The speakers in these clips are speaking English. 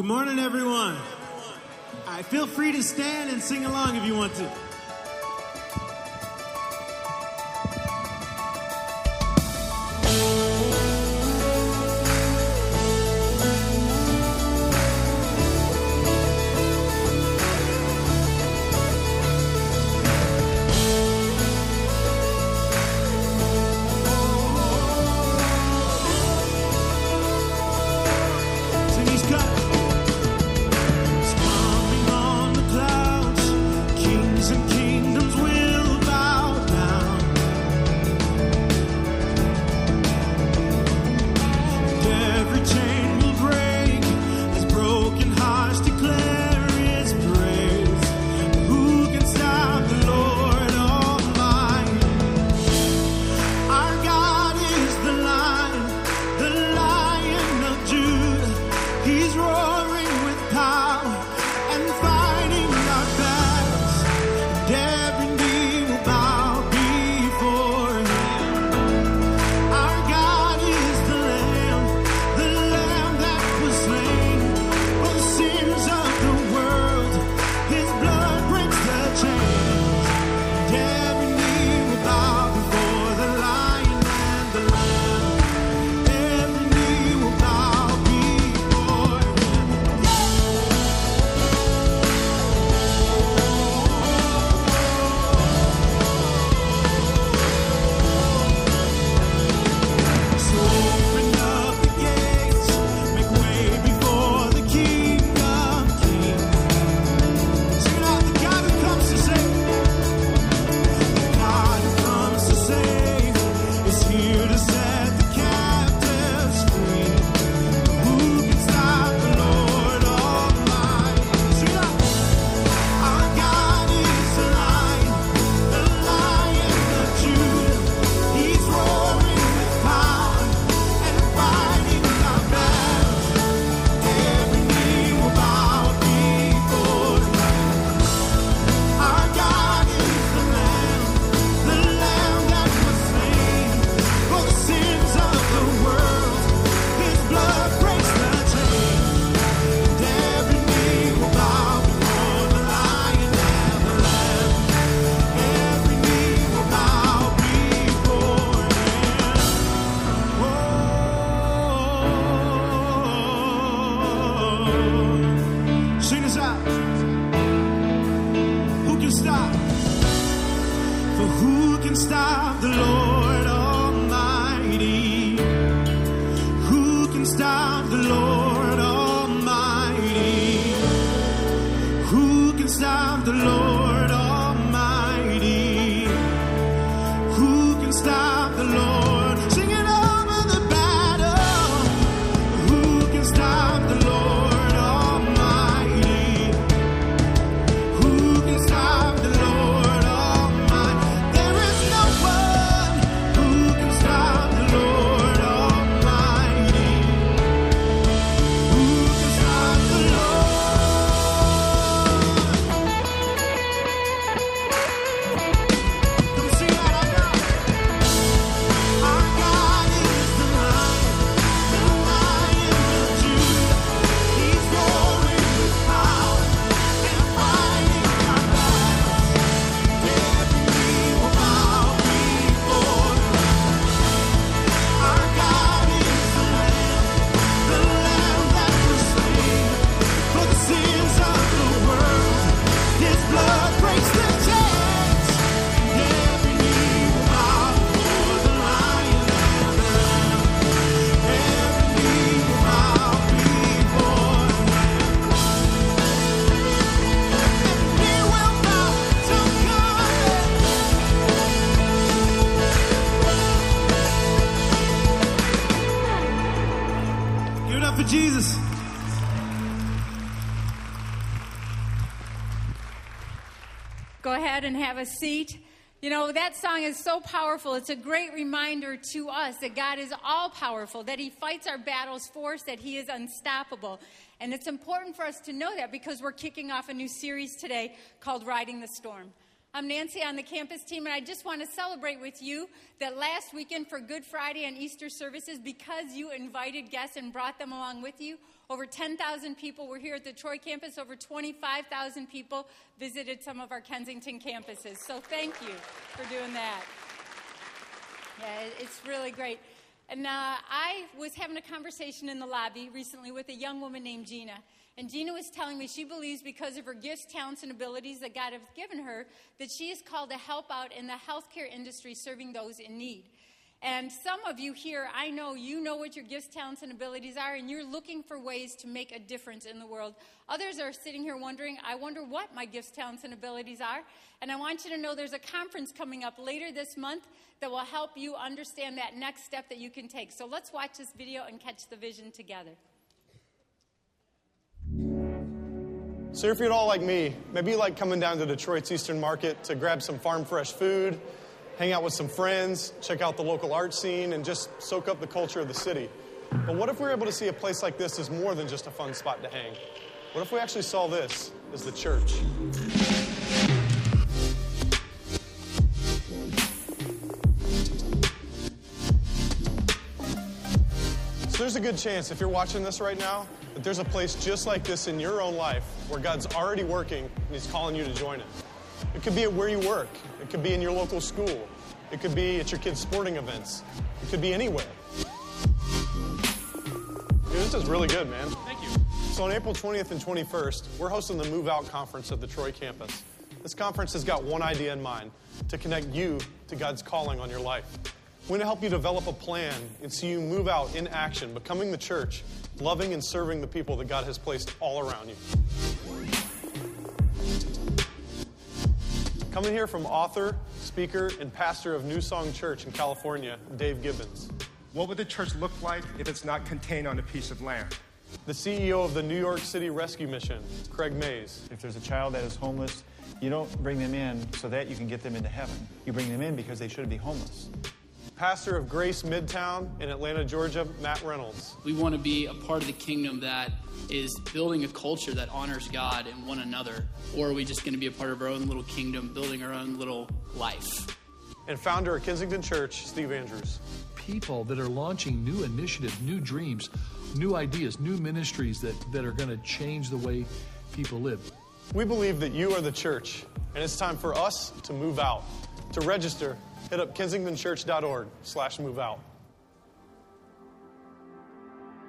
Good morning, everyone. I feel free to stand and sing along if you want to. have a seat. You know, that song is so powerful. It's a great reminder to us that God is all powerful, that He fights our battles for us, that He is unstoppable. And it's important for us to know that because we're kicking off a new series today called Riding the Storm. I'm Nancy on the campus team, and I just want to celebrate with you that last weekend for Good Friday and Easter services, because you invited guests and brought them along with you, over 10,000 people were here at the Troy campus. Over 25,000 people visited some of our Kensington campuses. So thank you for doing that. Yeah, it's really great. And uh, I was having a conversation in the lobby recently with a young woman named Gina. And Gina was telling me she believes because of her gifts, talents, and abilities that God has given her, that she is called to help out in the healthcare industry serving those in need. And some of you here, I know you know what your gifts, talents, and abilities are, and you're looking for ways to make a difference in the world. Others are sitting here wondering, I wonder what my gifts, talents, and abilities are. And I want you to know there's a conference coming up later this month that will help you understand that next step that you can take. So let's watch this video and catch the vision together. So if you're at all like me, maybe you like coming down to Detroit's Eastern Market to grab some farm fresh food, hang out with some friends, check out the local art scene, and just soak up the culture of the city. But what if we we're able to see a place like this as more than just a fun spot to hang? What if we actually saw this as the church? So there's a good chance if you're watching this right now that there's a place just like this in your own life where God's already working and He's calling you to join it. It could be at where you work, it could be in your local school, it could be at your kids' sporting events, it could be anywhere. Dude, this is really good, man. Thank you. So on April 20th and 21st, we're hosting the Move Out Conference at the Troy campus. This conference has got one idea in mind to connect you to God's calling on your life. We're going to help you develop a plan and see you move out in action, becoming the church, loving and serving the people that God has placed all around you. Coming here from author, speaker, and pastor of New Song Church in California, Dave Gibbons. What would the church look like if it's not contained on a piece of land? The CEO of the New York City Rescue Mission, Craig Mayes. If there's a child that is homeless, you don't bring them in so that you can get them into heaven. You bring them in because they shouldn't be homeless. Pastor of Grace Midtown in Atlanta, Georgia, Matt Reynolds. We want to be a part of the kingdom that is building a culture that honors God and one another. Or are we just going to be a part of our own little kingdom, building our own little life? And founder of Kensington Church, Steve Andrews. people that are launching new initiatives, new dreams, new ideas, new ministries that, that are going to change the way people live. We believe that you are the church, and it's time for us to move out. To register, hit up kensingtonchurch.org slash move out.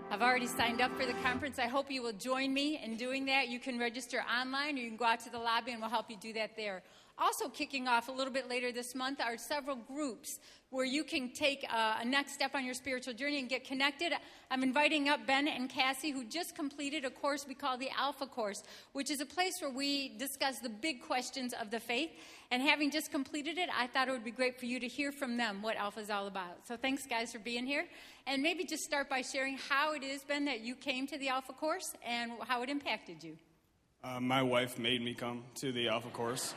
I've already signed up for the conference. I hope you will join me in doing that. You can register online or you can go out to the lobby and we'll help you do that there. Also, kicking off a little bit later this month are several groups where you can take uh, a next step on your spiritual journey and get connected. I'm inviting up Ben and Cassie, who just completed a course we call the Alpha Course, which is a place where we discuss the big questions of the faith. And having just completed it, I thought it would be great for you to hear from them what Alpha is all about. So thanks, guys, for being here. And maybe just start by sharing how it is, Ben, that you came to the Alpha Course and how it impacted you. Uh, my wife made me come to the Alpha course.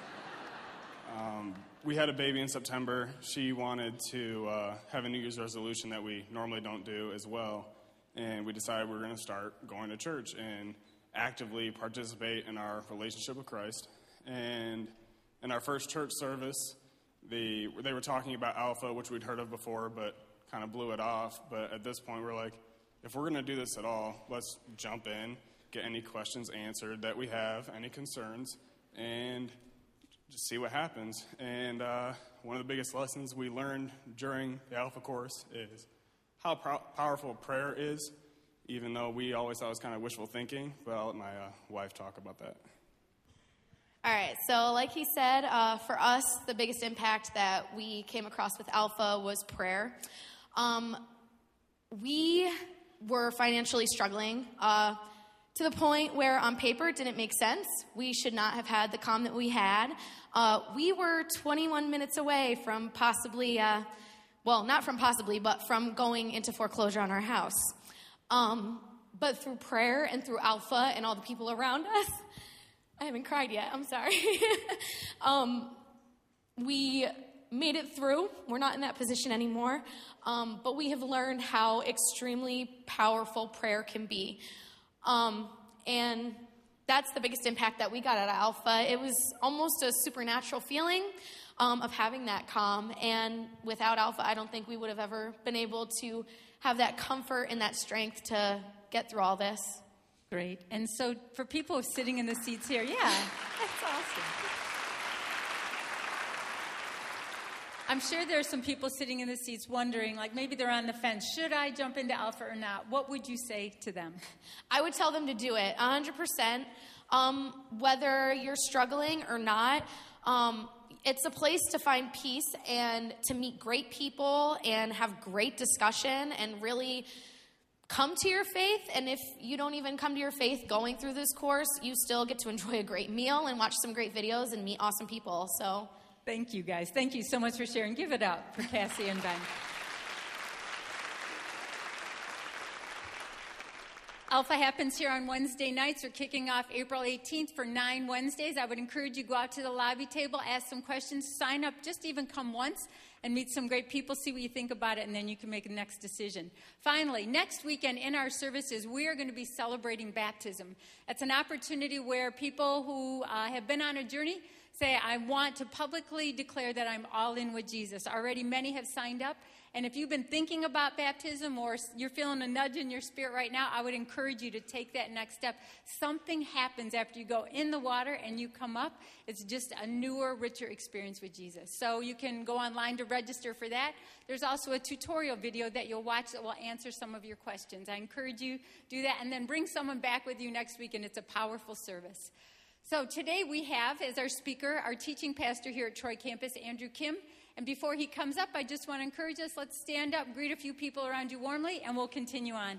Um, we had a baby in September. She wanted to uh, have a New Year's resolution that we normally don't do as well. And we decided we were going to start going to church and actively participate in our relationship with Christ. And in our first church service, the, they were talking about Alpha, which we'd heard of before, but kind of blew it off. But at this point, we're like, if we're going to do this at all, let's jump in, get any questions answered that we have, any concerns, and just see what happens. And uh, one of the biggest lessons we learned during the Alpha course is how pow- powerful prayer is, even though we always thought it was kind of wishful thinking. But I'll let my uh, wife talk about that. All right, so like he said, uh, for us, the biggest impact that we came across with Alpha was prayer. Um, we were financially struggling uh, to the point where, on paper, it didn't make sense. We should not have had the calm that we had. Uh, we were 21 minutes away from possibly, uh, well, not from possibly, but from going into foreclosure on our house. Um, but through prayer and through Alpha and all the people around us, I haven't cried yet. I'm sorry. um, we made it through. We're not in that position anymore. Um, but we have learned how extremely powerful prayer can be. Um, and that's the biggest impact that we got out of Alpha. It was almost a supernatural feeling um, of having that calm. And without Alpha, I don't think we would have ever been able to have that comfort and that strength to get through all this. Great. And so for people sitting in the seats here, yeah, that's awesome. I'm sure there are some people sitting in the seats wondering, like maybe they're on the fence. Should I jump into Alpha or not? What would you say to them? I would tell them to do it 100%. Um, whether you're struggling or not, um, it's a place to find peace and to meet great people and have great discussion and really come to your faith. And if you don't even come to your faith going through this course, you still get to enjoy a great meal and watch some great videos and meet awesome people. So, Thank you, guys. Thank you so much for sharing. Give it up for Cassie and Ben. Alpha happens here on Wednesday nights. We're kicking off April 18th for nine Wednesdays. I would encourage you to go out to the lobby table, ask some questions, sign up, just even come once and meet some great people, see what you think about it, and then you can make the next decision. Finally, next weekend in our services, we are going to be celebrating baptism. It's an opportunity where people who uh, have been on a journey say, I want to publicly declare that I'm all in with Jesus. Already many have signed up. And if you've been thinking about baptism or you're feeling a nudge in your spirit right now, I would encourage you to take that next step. Something happens after you go in the water and you come up. It's just a newer, richer experience with Jesus. So you can go online to register for that. There's also a tutorial video that you'll watch that will answer some of your questions. I encourage you do that and then bring someone back with you next week and it's a powerful service. So today we have as our speaker our teaching pastor here at Troy campus, Andrew Kim. And before he comes up, I just want to encourage us let's stand up, greet a few people around you warmly, and we'll continue on.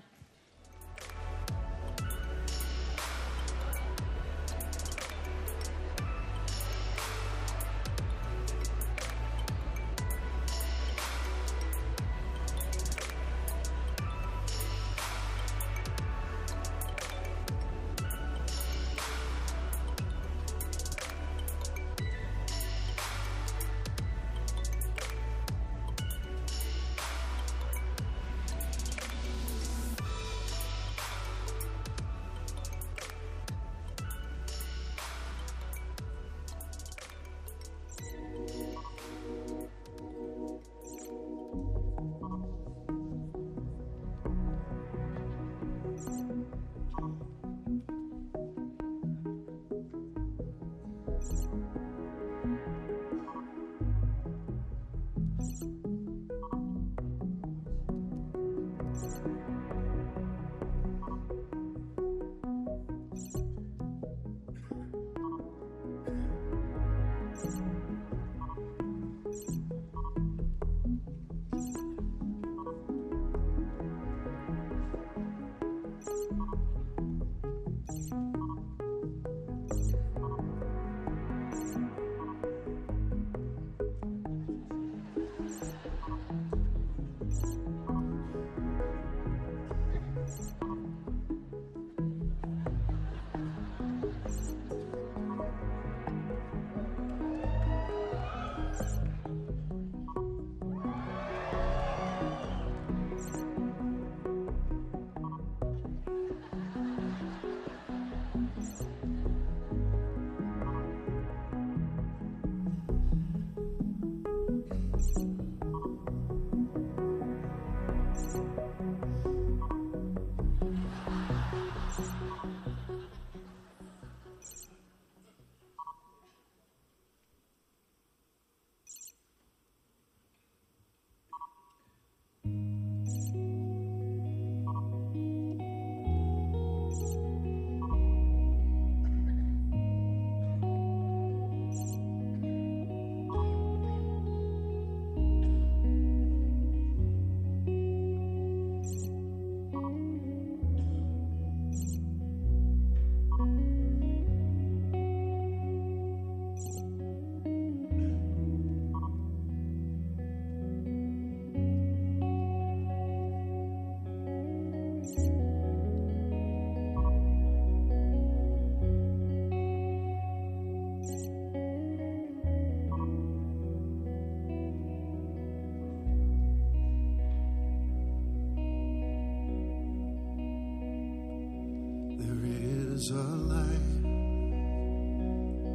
is a light.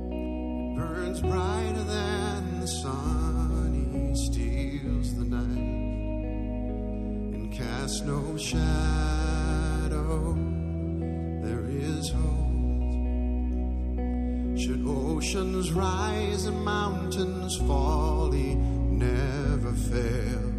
It burns brighter than the sun. He steals the night and casts no shadow. There is hope. Should oceans rise and mountains fall, he never fails.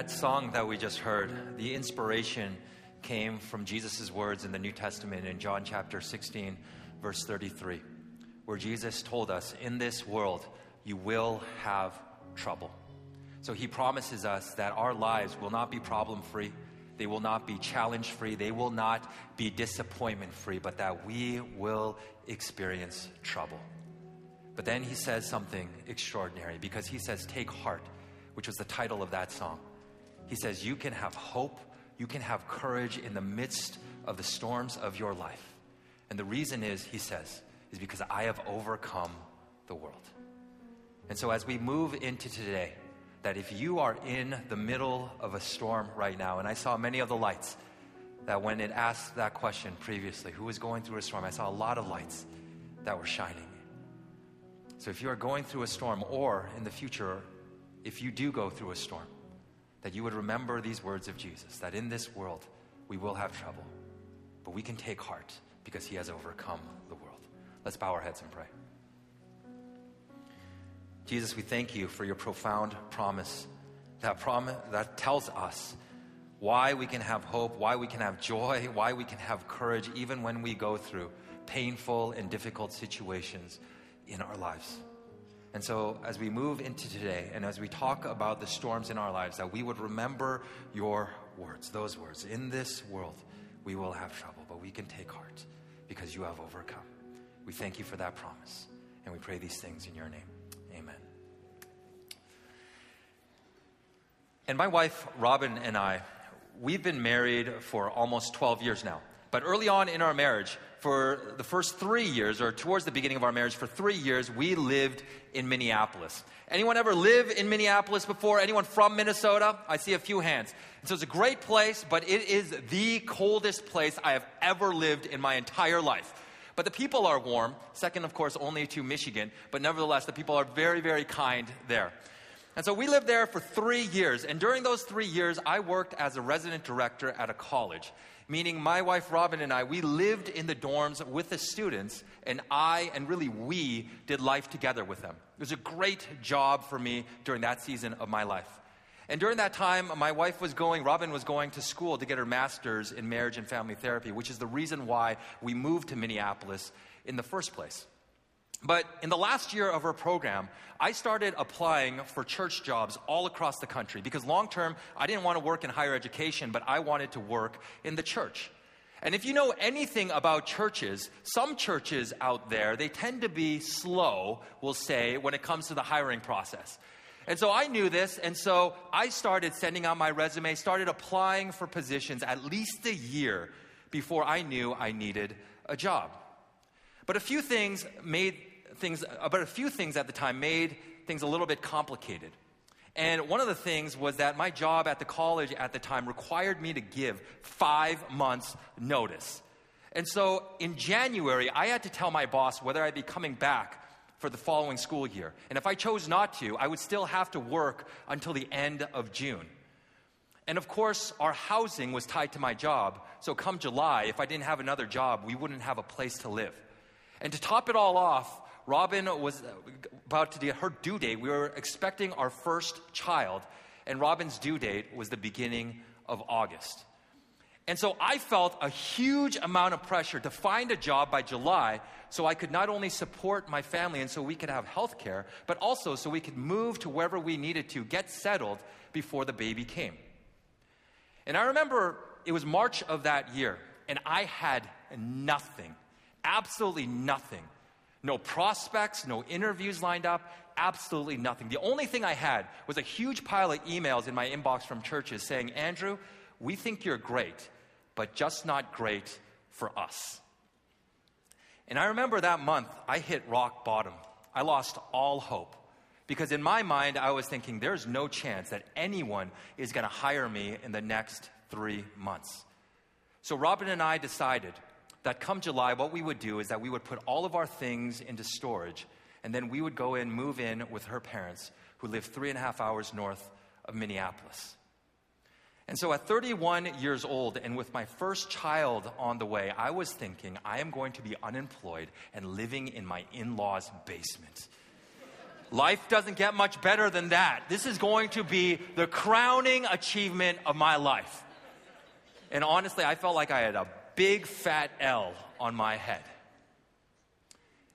That song that we just heard, the inspiration came from Jesus' words in the New Testament in John chapter 16, verse 33, where Jesus told us, In this world, you will have trouble. So he promises us that our lives will not be problem free, they will not be challenge free, they will not be disappointment free, but that we will experience trouble. But then he says something extraordinary because he says, Take heart, which was the title of that song. He says, You can have hope, you can have courage in the midst of the storms of your life. And the reason is, he says, is because I have overcome the world. And so as we move into today, that if you are in the middle of a storm right now, and I saw many of the lights that when it asked that question previously, who was going through a storm, I saw a lot of lights that were shining. So if you are going through a storm, or in the future, if you do go through a storm, that you would remember these words of Jesus that in this world we will have trouble, but we can take heart because he has overcome the world. Let's bow our heads and pray. Jesus, we thank you for your profound promise. That promise that tells us why we can have hope, why we can have joy, why we can have courage even when we go through painful and difficult situations in our lives. And so, as we move into today and as we talk about the storms in our lives, that we would remember your words, those words. In this world, we will have trouble, but we can take heart because you have overcome. We thank you for that promise. And we pray these things in your name. Amen. And my wife, Robin, and I, we've been married for almost 12 years now. But early on in our marriage, for the first three years, or towards the beginning of our marriage, for three years, we lived in Minneapolis. Anyone ever live in Minneapolis before? Anyone from Minnesota? I see a few hands. And so it's a great place, but it is the coldest place I have ever lived in my entire life. But the people are warm, second, of course, only to Michigan, but nevertheless, the people are very, very kind there. And so we lived there for three years. And during those three years, I worked as a resident director at a college, meaning my wife Robin and I, we lived in the dorms with the students, and I and really we did life together with them. It was a great job for me during that season of my life. And during that time, my wife was going, Robin was going to school to get her master's in marriage and family therapy, which is the reason why we moved to Minneapolis in the first place. But in the last year of her program, I started applying for church jobs all across the country because long term, I didn't want to work in higher education, but I wanted to work in the church. And if you know anything about churches, some churches out there, they tend to be slow, we'll say, when it comes to the hiring process. And so I knew this, and so I started sending out my resume, started applying for positions at least a year before I knew I needed a job. But a few things made things, uh, but a few things at the time made things a little bit complicated. And one of the things was that my job at the college at the time required me to give five months' notice. And so in January, I had to tell my boss whether I'd be coming back for the following school year. And if I chose not to, I would still have to work until the end of June. And of course, our housing was tied to my job. So come July, if I didn't have another job, we wouldn't have a place to live. And to top it all off, Robin was about to get her due date. We were expecting our first child, and Robin's due date was the beginning of August. And so I felt a huge amount of pressure to find a job by July so I could not only support my family and so we could have health care, but also so we could move to wherever we needed to, get settled before the baby came. And I remember it was March of that year, and I had nothing, absolutely nothing. No prospects, no interviews lined up, absolutely nothing. The only thing I had was a huge pile of emails in my inbox from churches saying, Andrew, we think you're great, but just not great for us. And I remember that month, I hit rock bottom. I lost all hope. Because in my mind, I was thinking, there's no chance that anyone is going to hire me in the next three months. So Robin and I decided that come July, what we would do is that we would put all of our things into storage, and then we would go and move in with her parents, who live three and a half hours north of Minneapolis. And so at 31 years old and with my first child on the way, I was thinking I am going to be unemployed and living in my in law's basement. Life doesn't get much better than that. This is going to be the crowning achievement of my life. And honestly, I felt like I had a big fat L on my head.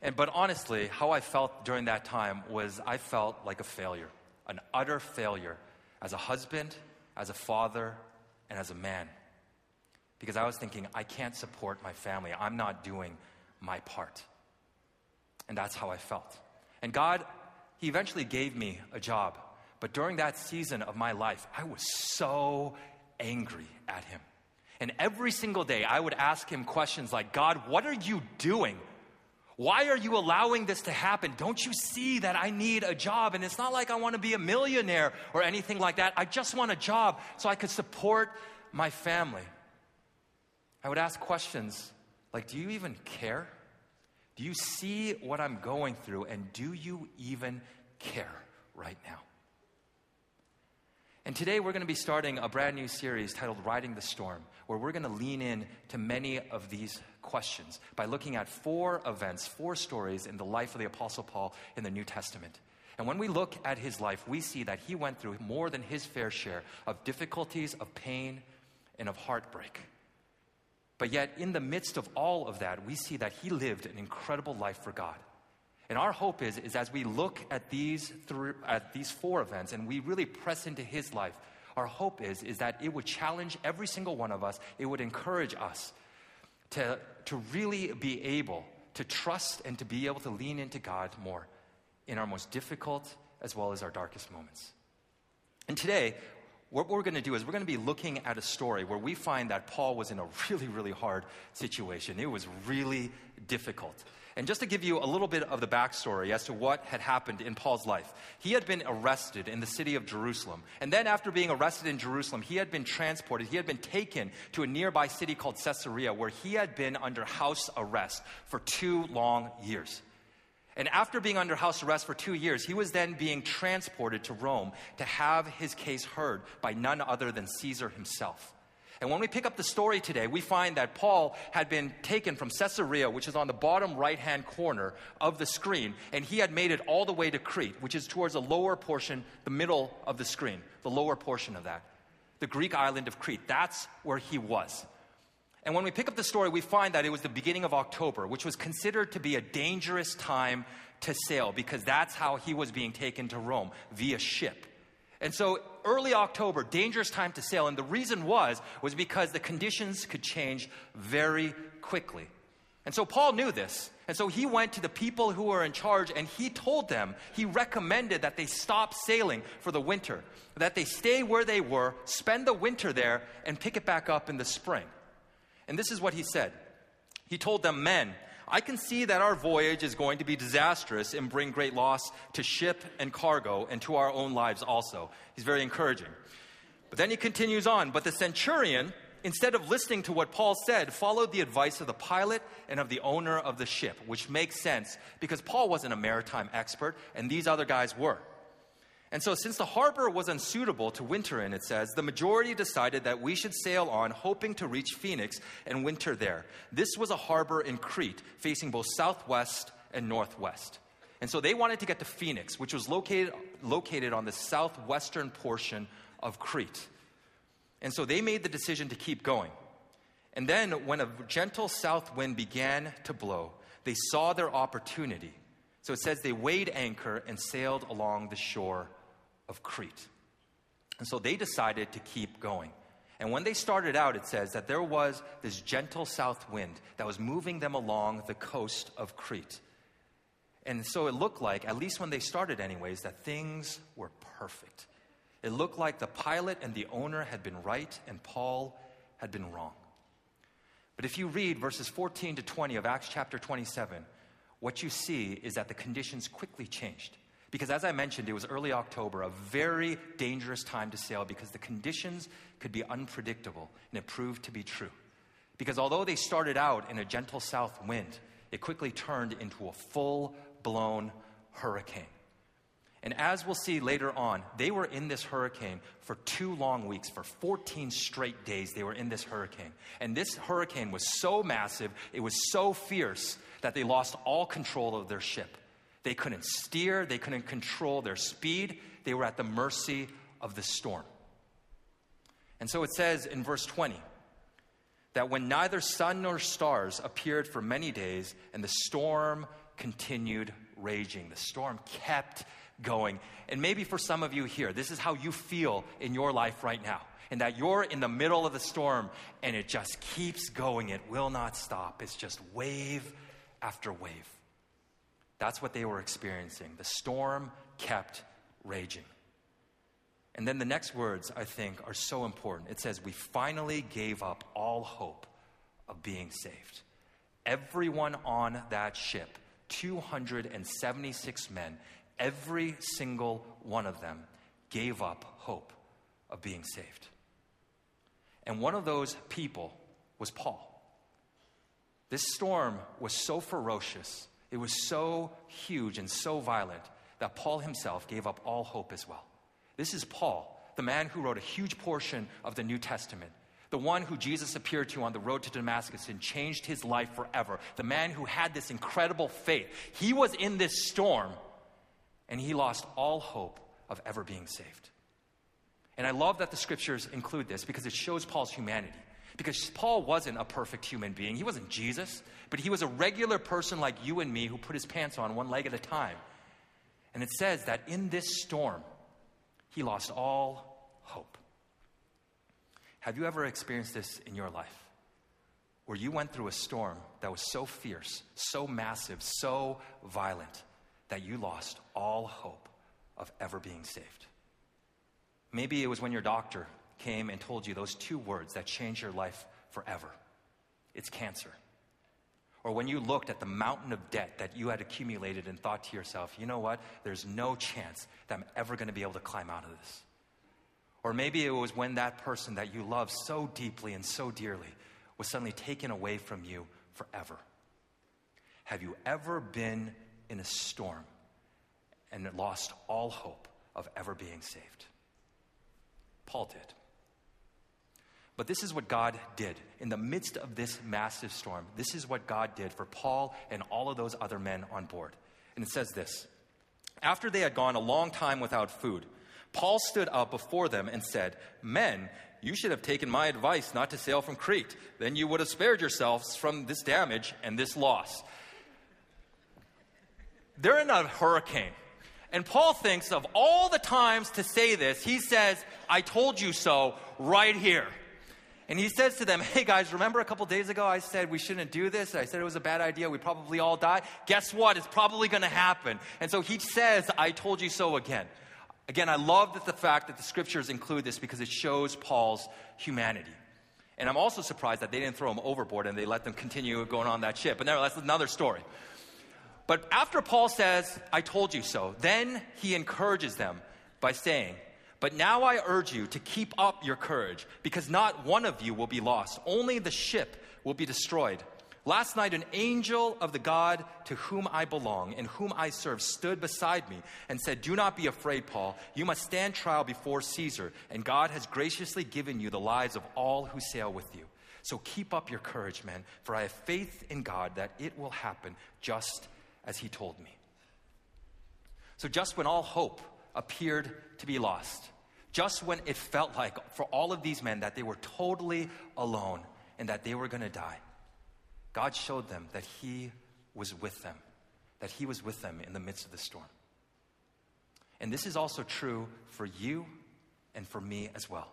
And but honestly, how I felt during that time was I felt like a failure, an utter failure as a husband, as a father, and as a man. Because I was thinking, I can't support my family. I'm not doing my part. And that's how I felt. And God, He eventually gave me a job. But during that season of my life, I was so angry at Him. And every single day, I would ask Him questions like, God, what are you doing? Why are you allowing this to happen? Don't you see that I need a job? And it's not like I want to be a millionaire or anything like that. I just want a job so I could support my family. I would ask questions like Do you even care? Do you see what I'm going through? And do you even care right now? And today we're going to be starting a brand new series titled Riding the Storm, where we're going to lean in to many of these questions by looking at four events, four stories in the life of the Apostle Paul in the New Testament. And when we look at his life, we see that he went through more than his fair share of difficulties, of pain, and of heartbreak. But yet, in the midst of all of that, we see that he lived an incredible life for God. And our hope is, is as we look at these, through, at these four events and we really press into his life, our hope is, is that it would challenge every single one of us. It would encourage us to, to really be able to trust and to be able to lean into God more in our most difficult as well as our darkest moments. And today, what we're going to do is we're going to be looking at a story where we find that Paul was in a really, really hard situation. It was really difficult. And just to give you a little bit of the backstory as to what had happened in Paul's life, he had been arrested in the city of Jerusalem. And then, after being arrested in Jerusalem, he had been transported, he had been taken to a nearby city called Caesarea, where he had been under house arrest for two long years. And after being under house arrest for two years, he was then being transported to Rome to have his case heard by none other than Caesar himself. And when we pick up the story today, we find that Paul had been taken from Caesarea, which is on the bottom right hand corner of the screen, and he had made it all the way to Crete, which is towards the lower portion, the middle of the screen, the lower portion of that. The Greek island of Crete. That's where he was. And when we pick up the story, we find that it was the beginning of October, which was considered to be a dangerous time to sail because that's how he was being taken to Rome via ship. And so early October, dangerous time to sail. And the reason was, was because the conditions could change very quickly. And so Paul knew this. And so he went to the people who were in charge and he told them, he recommended that they stop sailing for the winter, that they stay where they were, spend the winter there, and pick it back up in the spring. And this is what he said. He told them, Men, I can see that our voyage is going to be disastrous and bring great loss to ship and cargo and to our own lives also. He's very encouraging. But then he continues on. But the centurion, instead of listening to what Paul said, followed the advice of the pilot and of the owner of the ship, which makes sense because Paul wasn't a maritime expert and these other guys were. And so, since the harbor was unsuitable to winter in, it says, the majority decided that we should sail on, hoping to reach Phoenix and winter there. This was a harbor in Crete, facing both southwest and northwest. And so they wanted to get to Phoenix, which was located, located on the southwestern portion of Crete. And so they made the decision to keep going. And then, when a gentle south wind began to blow, they saw their opportunity. So it says they weighed anchor and sailed along the shore of Crete. And so they decided to keep going. And when they started out, it says that there was this gentle south wind that was moving them along the coast of Crete. And so it looked like, at least when they started, anyways, that things were perfect. It looked like the pilot and the owner had been right and Paul had been wrong. But if you read verses 14 to 20 of Acts chapter 27, what you see is that the conditions quickly changed. Because as I mentioned, it was early October, a very dangerous time to sail because the conditions could be unpredictable, and it proved to be true. Because although they started out in a gentle south wind, it quickly turned into a full blown hurricane. And as we'll see later on, they were in this hurricane for two long weeks. For 14 straight days, they were in this hurricane. And this hurricane was so massive, it was so fierce that they lost all control of their ship. They couldn't steer, they couldn't control their speed, they were at the mercy of the storm. And so it says in verse 20 that when neither sun nor stars appeared for many days, and the storm continued raging, the storm kept going. And maybe for some of you here, this is how you feel in your life right now. And that you're in the middle of the storm and it just keeps going. It will not stop. It's just wave after wave. That's what they were experiencing. The storm kept raging. And then the next words, I think, are so important. It says, We finally gave up all hope of being saved. Everyone on that ship, 276 men, every single one of them gave up hope of being saved. And one of those people was Paul. This storm was so ferocious, it was so huge and so violent that Paul himself gave up all hope as well. This is Paul, the man who wrote a huge portion of the New Testament, the one who Jesus appeared to on the road to Damascus and changed his life forever, the man who had this incredible faith. He was in this storm and he lost all hope of ever being saved. And I love that the scriptures include this because it shows Paul's humanity. Because Paul wasn't a perfect human being. He wasn't Jesus, but he was a regular person like you and me who put his pants on one leg at a time. And it says that in this storm, he lost all hope. Have you ever experienced this in your life? Where you went through a storm that was so fierce, so massive, so violent that you lost all hope of ever being saved. Maybe it was when your doctor came and told you those two words that changed your life forever it's cancer. Or when you looked at the mountain of debt that you had accumulated and thought to yourself, you know what? There's no chance that I'm ever going to be able to climb out of this. Or maybe it was when that person that you love so deeply and so dearly was suddenly taken away from you forever. Have you ever been in a storm and lost all hope of ever being saved. Paul did. But this is what God did in the midst of this massive storm. This is what God did for Paul and all of those other men on board. And it says this After they had gone a long time without food, Paul stood up before them and said, Men, you should have taken my advice not to sail from Crete. Then you would have spared yourselves from this damage and this loss. They're in a hurricane. And Paul thinks of all the times to say this, he says, I told you so right here. And he says to them, Hey guys, remember a couple days ago I said we shouldn't do this? I said it was a bad idea. We probably all die. Guess what? It's probably going to happen. And so he says, I told you so again. Again, I love that the fact that the scriptures include this because it shows Paul's humanity. And I'm also surprised that they didn't throw him overboard and they let them continue going on that ship. But nevertheless, that's another story. But after Paul says, I told you so, then he encourages them by saying, But now I urge you to keep up your courage, because not one of you will be lost, only the ship will be destroyed. Last night, an angel of the God to whom I belong and whom I serve stood beside me and said, Do not be afraid, Paul. You must stand trial before Caesar, and God has graciously given you the lives of all who sail with you. So keep up your courage, men, for I have faith in God that it will happen just as he told me. So, just when all hope appeared to be lost, just when it felt like for all of these men that they were totally alone and that they were going to die, God showed them that He was with them, that He was with them in the midst of the storm. And this is also true for you and for me as well.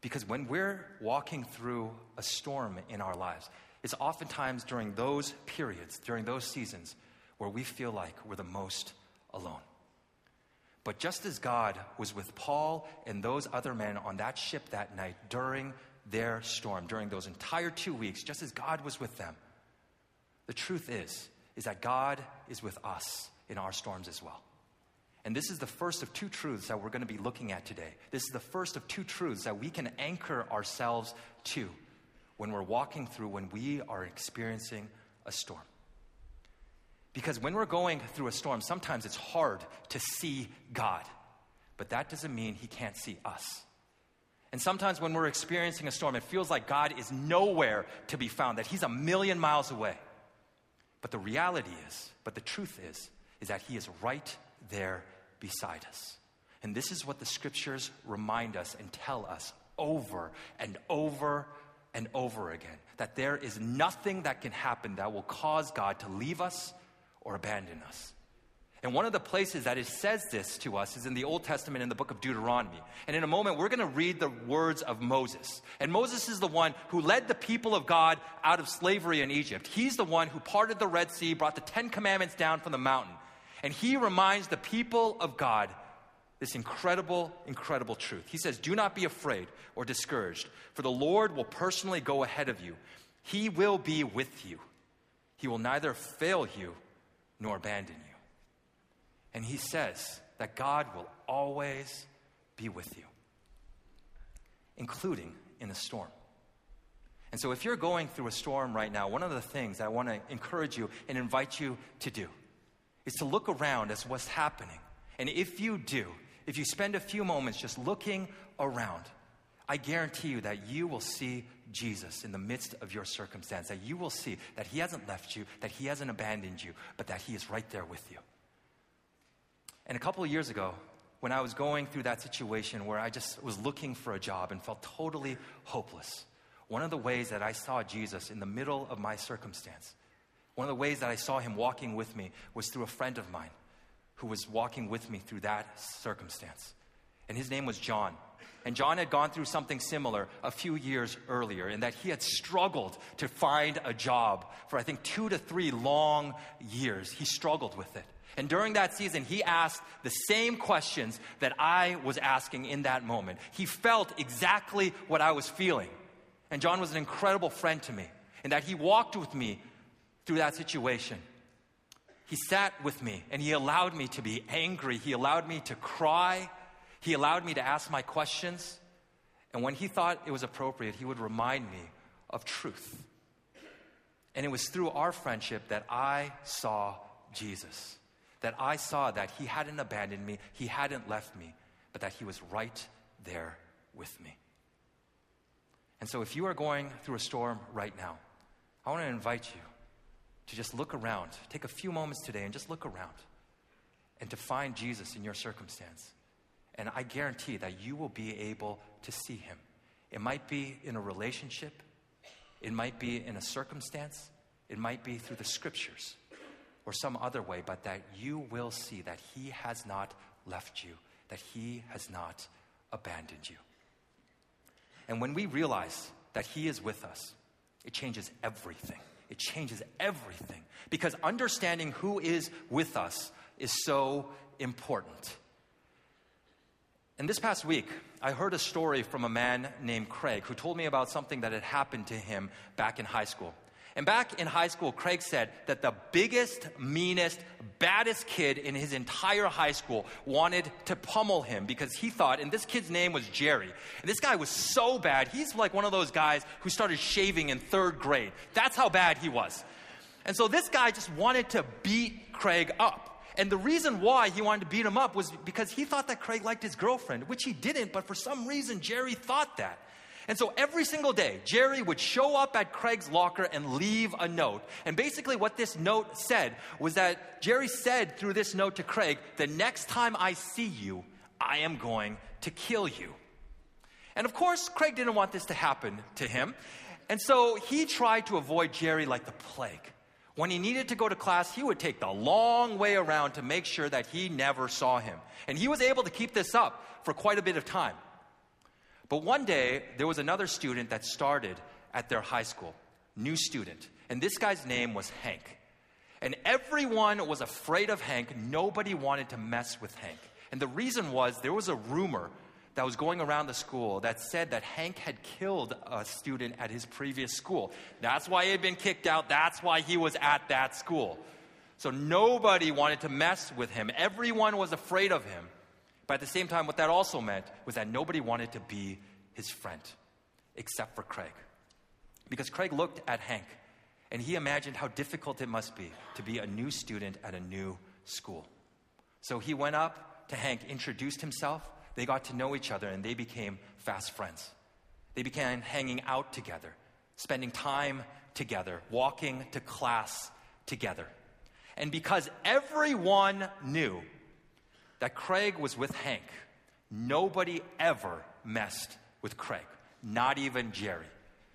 Because when we're walking through a storm in our lives, it's oftentimes during those periods, during those seasons, where we feel like we're the most alone. But just as God was with Paul and those other men on that ship that night during their storm, during those entire two weeks, just as God was with them, the truth is, is that God is with us in our storms as well. And this is the first of two truths that we're going to be looking at today. This is the first of two truths that we can anchor ourselves to when we're walking through, when we are experiencing a storm. Because when we're going through a storm, sometimes it's hard to see God, but that doesn't mean He can't see us. And sometimes when we're experiencing a storm, it feels like God is nowhere to be found, that He's a million miles away. But the reality is, but the truth is, is that He is right there beside us. And this is what the scriptures remind us and tell us over and over and over again that there is nothing that can happen that will cause God to leave us or abandon us. And one of the places that it says this to us is in the Old Testament in the book of Deuteronomy. And in a moment, we're going to read the words of Moses. And Moses is the one who led the people of God out of slavery in Egypt. He's the one who parted the Red Sea, brought the Ten Commandments down from the mountain. And he reminds the people of God this incredible, incredible truth. He says, Do not be afraid or discouraged, for the Lord will personally go ahead of you. He will be with you. He will neither fail you nor abandon you. And he says that God will always be with you, including in a storm. And so, if you're going through a storm right now, one of the things I want to encourage you and invite you to do is to look around as what's happening. And if you do, if you spend a few moments just looking around, I guarantee you that you will see Jesus in the midst of your circumstance, that you will see that He hasn't left you, that He hasn't abandoned you, but that He is right there with you. And a couple of years ago, when I was going through that situation where I just was looking for a job and felt totally hopeless, one of the ways that I saw Jesus in the middle of my circumstance, one of the ways that I saw Him walking with me was through a friend of mine who was walking with me through that circumstance. And his name was John. And John had gone through something similar a few years earlier in that he had struggled to find a job for, I think, two to three long years. He struggled with it. And during that season, he asked the same questions that I was asking in that moment. He felt exactly what I was feeling. And John was an incredible friend to me in that he walked with me through that situation. He sat with me and he allowed me to be angry. He allowed me to cry. He allowed me to ask my questions. And when he thought it was appropriate, he would remind me of truth. And it was through our friendship that I saw Jesus. That I saw that he hadn't abandoned me, he hadn't left me, but that he was right there with me. And so, if you are going through a storm right now, I want to invite you to just look around. Take a few moments today and just look around and to find Jesus in your circumstance. And I guarantee that you will be able to see him. It might be in a relationship, it might be in a circumstance, it might be through the scriptures or some other way, but that you will see that he has not left you, that he has not abandoned you. And when we realize that he is with us, it changes everything. It changes everything because understanding who is with us is so important. And this past week, I heard a story from a man named Craig who told me about something that had happened to him back in high school. And back in high school, Craig said that the biggest, meanest, baddest kid in his entire high school wanted to pummel him because he thought, and this kid's name was Jerry. And this guy was so bad, he's like one of those guys who started shaving in third grade. That's how bad he was. And so this guy just wanted to beat Craig up. And the reason why he wanted to beat him up was because he thought that Craig liked his girlfriend, which he didn't, but for some reason, Jerry thought that. And so every single day, Jerry would show up at Craig's locker and leave a note. And basically, what this note said was that Jerry said through this note to Craig, The next time I see you, I am going to kill you. And of course, Craig didn't want this to happen to him. And so he tried to avoid Jerry like the plague. When he needed to go to class, he would take the long way around to make sure that he never saw him. And he was able to keep this up for quite a bit of time. But one day, there was another student that started at their high school, new student. And this guy's name was Hank. And everyone was afraid of Hank. Nobody wanted to mess with Hank. And the reason was there was a rumor that was going around the school that said that Hank had killed a student at his previous school. That's why he had been kicked out. That's why he was at that school. So nobody wanted to mess with him. Everyone was afraid of him. But at the same time, what that also meant was that nobody wanted to be his friend, except for Craig. Because Craig looked at Hank and he imagined how difficult it must be to be a new student at a new school. So he went up to Hank, introduced himself, they got to know each other and they became fast friends. They began hanging out together, spending time together, walking to class together. And because everyone knew that Craig was with Hank, nobody ever messed with Craig, not even Jerry.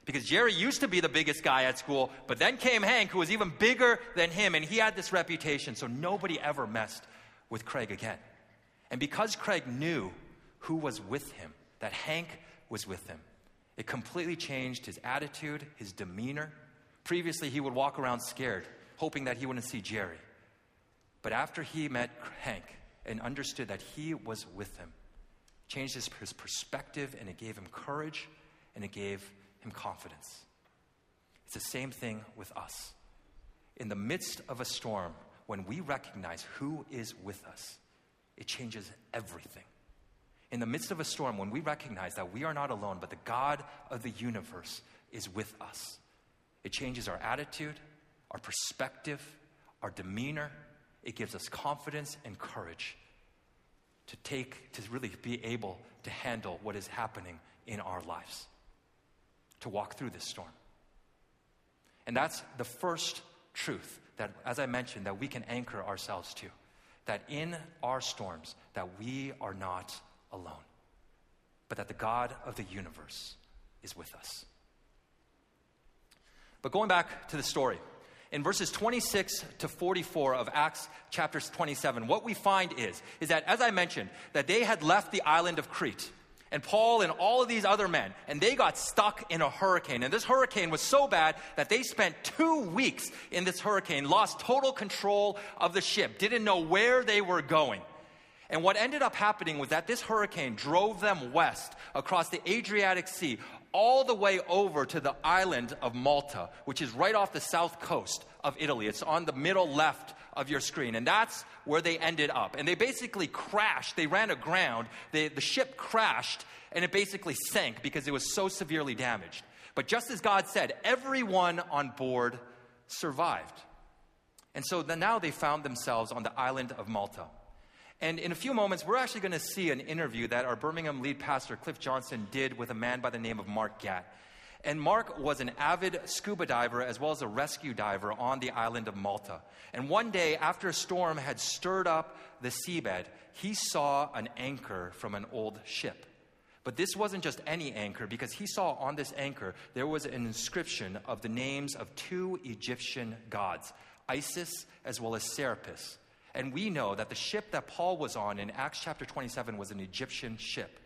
Because Jerry used to be the biggest guy at school, but then came Hank, who was even bigger than him, and he had this reputation, so nobody ever messed with Craig again. And because Craig knew who was with him, that Hank was with him. It completely changed his attitude, his demeanor. Previously, he would walk around scared, hoping that he wouldn't see Jerry. But after he met Hank and understood that he was with him, changed his, his perspective and it gave him courage and it gave him confidence. It's the same thing with us. In the midst of a storm, when we recognize who is with us, it changes everything in the midst of a storm, when we recognize that we are not alone, but the God of the universe is with us, it changes our attitude, our perspective, our demeanor. It gives us confidence and courage to take, to really be able to handle what is happening in our lives, to walk through this storm. And that's the first truth that, as I mentioned, that we can anchor ourselves to. That in our storms, that we are not alone, but that the God of the universe is with us. But going back to the story, in verses 26 to 44 of Acts chapter 27, what we find is, is that, as I mentioned, that they had left the island of Crete. And Paul and all of these other men, and they got stuck in a hurricane. And this hurricane was so bad that they spent two weeks in this hurricane, lost total control of the ship, didn't know where they were going. And what ended up happening was that this hurricane drove them west across the Adriatic Sea, all the way over to the island of Malta, which is right off the south coast of Italy. It's on the middle left of your screen. And that's where they ended up. And they basically crashed. They ran aground. They, the ship crashed and it basically sank because it was so severely damaged. But just as God said, everyone on board survived. And so now they found themselves on the island of Malta. And in a few moments, we're actually going to see an interview that our Birmingham lead pastor, Cliff Johnson, did with a man by the name of Mark Gatt. And Mark was an avid scuba diver as well as a rescue diver on the island of Malta. And one day, after a storm had stirred up the seabed, he saw an anchor from an old ship. But this wasn't just any anchor, because he saw on this anchor there was an inscription of the names of two Egyptian gods, Isis as well as Serapis. And we know that the ship that Paul was on in Acts chapter 27 was an Egyptian ship.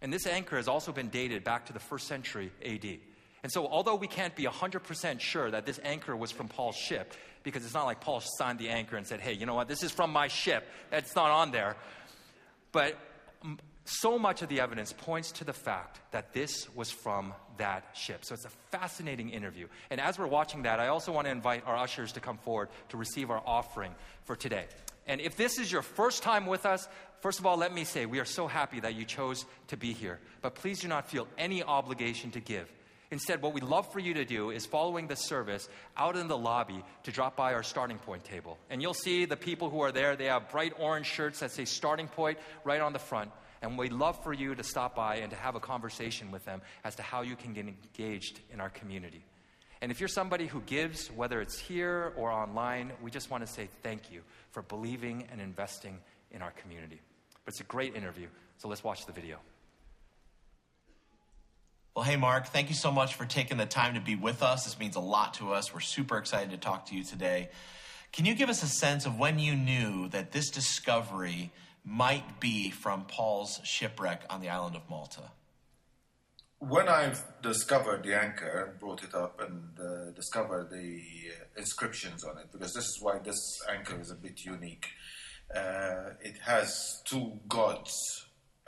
And this anchor has also been dated back to the first century AD. And so, although we can't be 100% sure that this anchor was from Paul's ship, because it's not like Paul signed the anchor and said, hey, you know what, this is from my ship, that's not on there. But so much of the evidence points to the fact that this was from that ship. So it's a fascinating interview. And as we're watching that, I also want to invite our ushers to come forward to receive our offering for today. And if this is your first time with us, first of all, let me say we are so happy that you chose to be here. But please do not feel any obligation to give. Instead, what we'd love for you to do is following the service out in the lobby to drop by our starting point table. And you'll see the people who are there, they have bright orange shirts that say starting point right on the front. And we'd love for you to stop by and to have a conversation with them as to how you can get engaged in our community. And if you're somebody who gives, whether it's here or online, we just want to say thank you for believing and investing in our community. But it's a great interview, so let's watch the video. Well, hey, Mark, thank you so much for taking the time to be with us. This means a lot to us. We're super excited to talk to you today. Can you give us a sense of when you knew that this discovery might be from Paul's shipwreck on the island of Malta? When I discovered the anchor and brought it up and uh, discovered the uh, inscriptions on it, because this is why this anchor is a bit unique. Uh, it has two gods,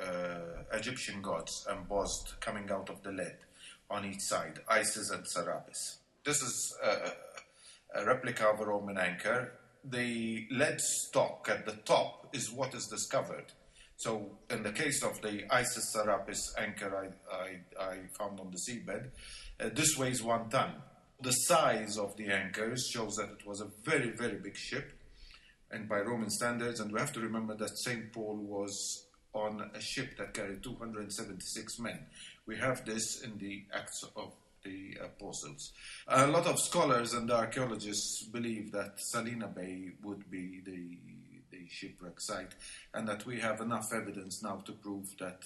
uh, Egyptian gods, embossed coming out of the lead on each side, Isis and Serapis. This is a, a replica of a Roman anchor the lead stock at the top is what is discovered. So, in the case of the Isis Serapis anchor I, I, I found on the seabed, uh, this weighs one ton. The size of the anchors shows that it was a very, very big ship, and by Roman standards, and we have to remember that St. Paul was on a ship that carried 276 men. We have this in the Acts of the apostles. A lot of scholars and archaeologists believe that Salina Bay would be the, the shipwreck site, and that we have enough evidence now to prove that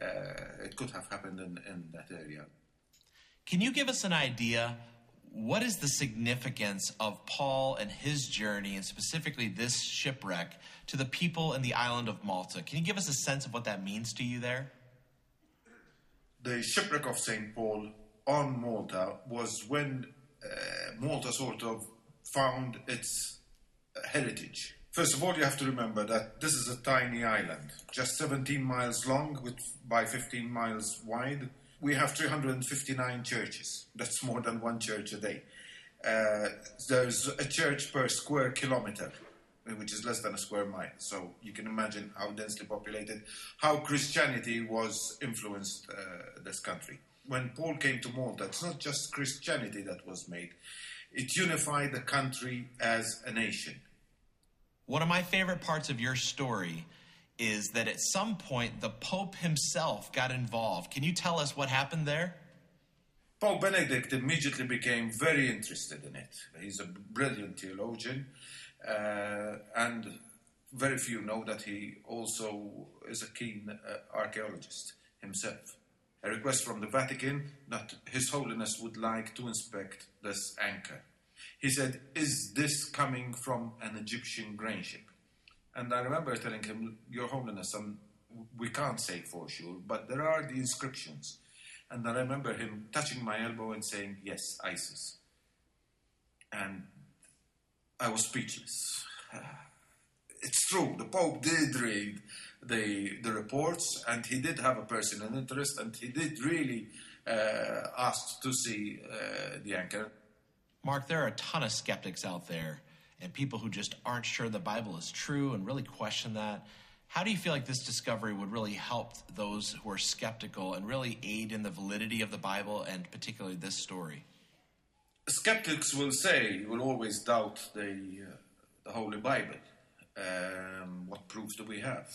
uh, it could have happened in, in that area. Can you give us an idea? What is the significance of Paul and his journey, and specifically this shipwreck, to the people in the island of Malta? Can you give us a sense of what that means to you there? The shipwreck of St. Paul on Malta was when uh, Malta sort of found its heritage. First of all, you have to remember that this is a tiny island, just 17 miles long with, by 15 miles wide. We have 359 churches. That's more than one church a day. Uh, there's a church per square kilometer, which is less than a square mile. So you can imagine how densely populated, how Christianity was influenced uh, this country when Paul came to Malta, it's not just Christianity that was made, it unified the country as a nation. One of my favorite parts of your story is that at some point the Pope himself got involved. Can you tell us what happened there? Pope Benedict immediately became very interested in it. He's a brilliant theologian, uh, and very few know that he also is a keen uh, archaeologist himself a request from the Vatican that His Holiness would like to inspect this anchor. He said, Is this coming from an Egyptian grain ship? And I remember telling him, Your Holiness, um, we can't say for sure, but there are the inscriptions. And I remember him touching my elbow and saying, Yes, Isis. And I was speechless. It's true, the Pope did read the the reports, and he did have a personal interest, and he did really uh, ask to see uh, the anchor. Mark, there are a ton of skeptics out there, and people who just aren't sure the Bible is true and really question that. How do you feel like this discovery would really help those who are skeptical and really aid in the validity of the Bible and particularly this story? skeptics will say, will always doubt the, uh, the Holy Bible. Um, what proofs do we have?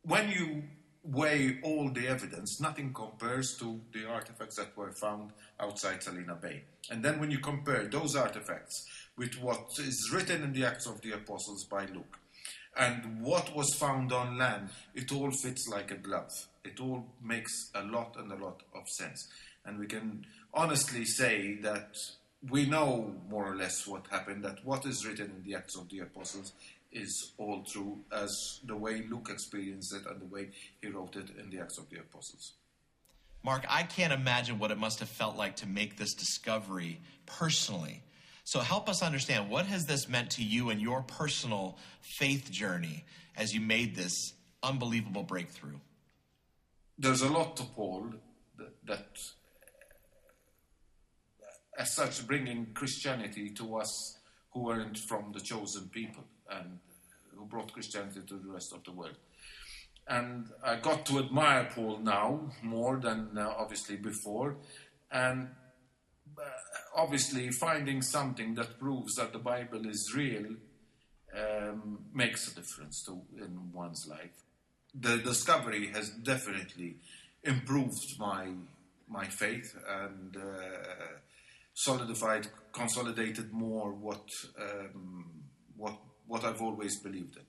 When you weigh all the evidence, nothing compares to the artifacts that were found outside Salina Bay. And then when you compare those artifacts with what is written in the Acts of the Apostles by Luke and what was found on land, it all fits like a glove. It all makes a lot and a lot of sense. And we can honestly say that we know more or less what happened, that what is written in the Acts of the Apostles is all true as the way Luke experienced it and the way he wrote it in the Acts of the Apostles. Mark, I can't imagine what it must have felt like to make this discovery personally. So help us understand what has this meant to you and your personal faith journey as you made this unbelievable breakthrough? There's a lot to Paul that, that as such, bringing Christianity to us who weren't from the chosen people and who brought Christianity to the rest of the world. And I got to admire Paul now more than uh, obviously before. And uh, obviously, finding something that proves that the Bible is real um, makes a difference to, in one's life. The discovery has definitely improved my my faith and uh, solidified, consolidated more what um, what what I've always believed in.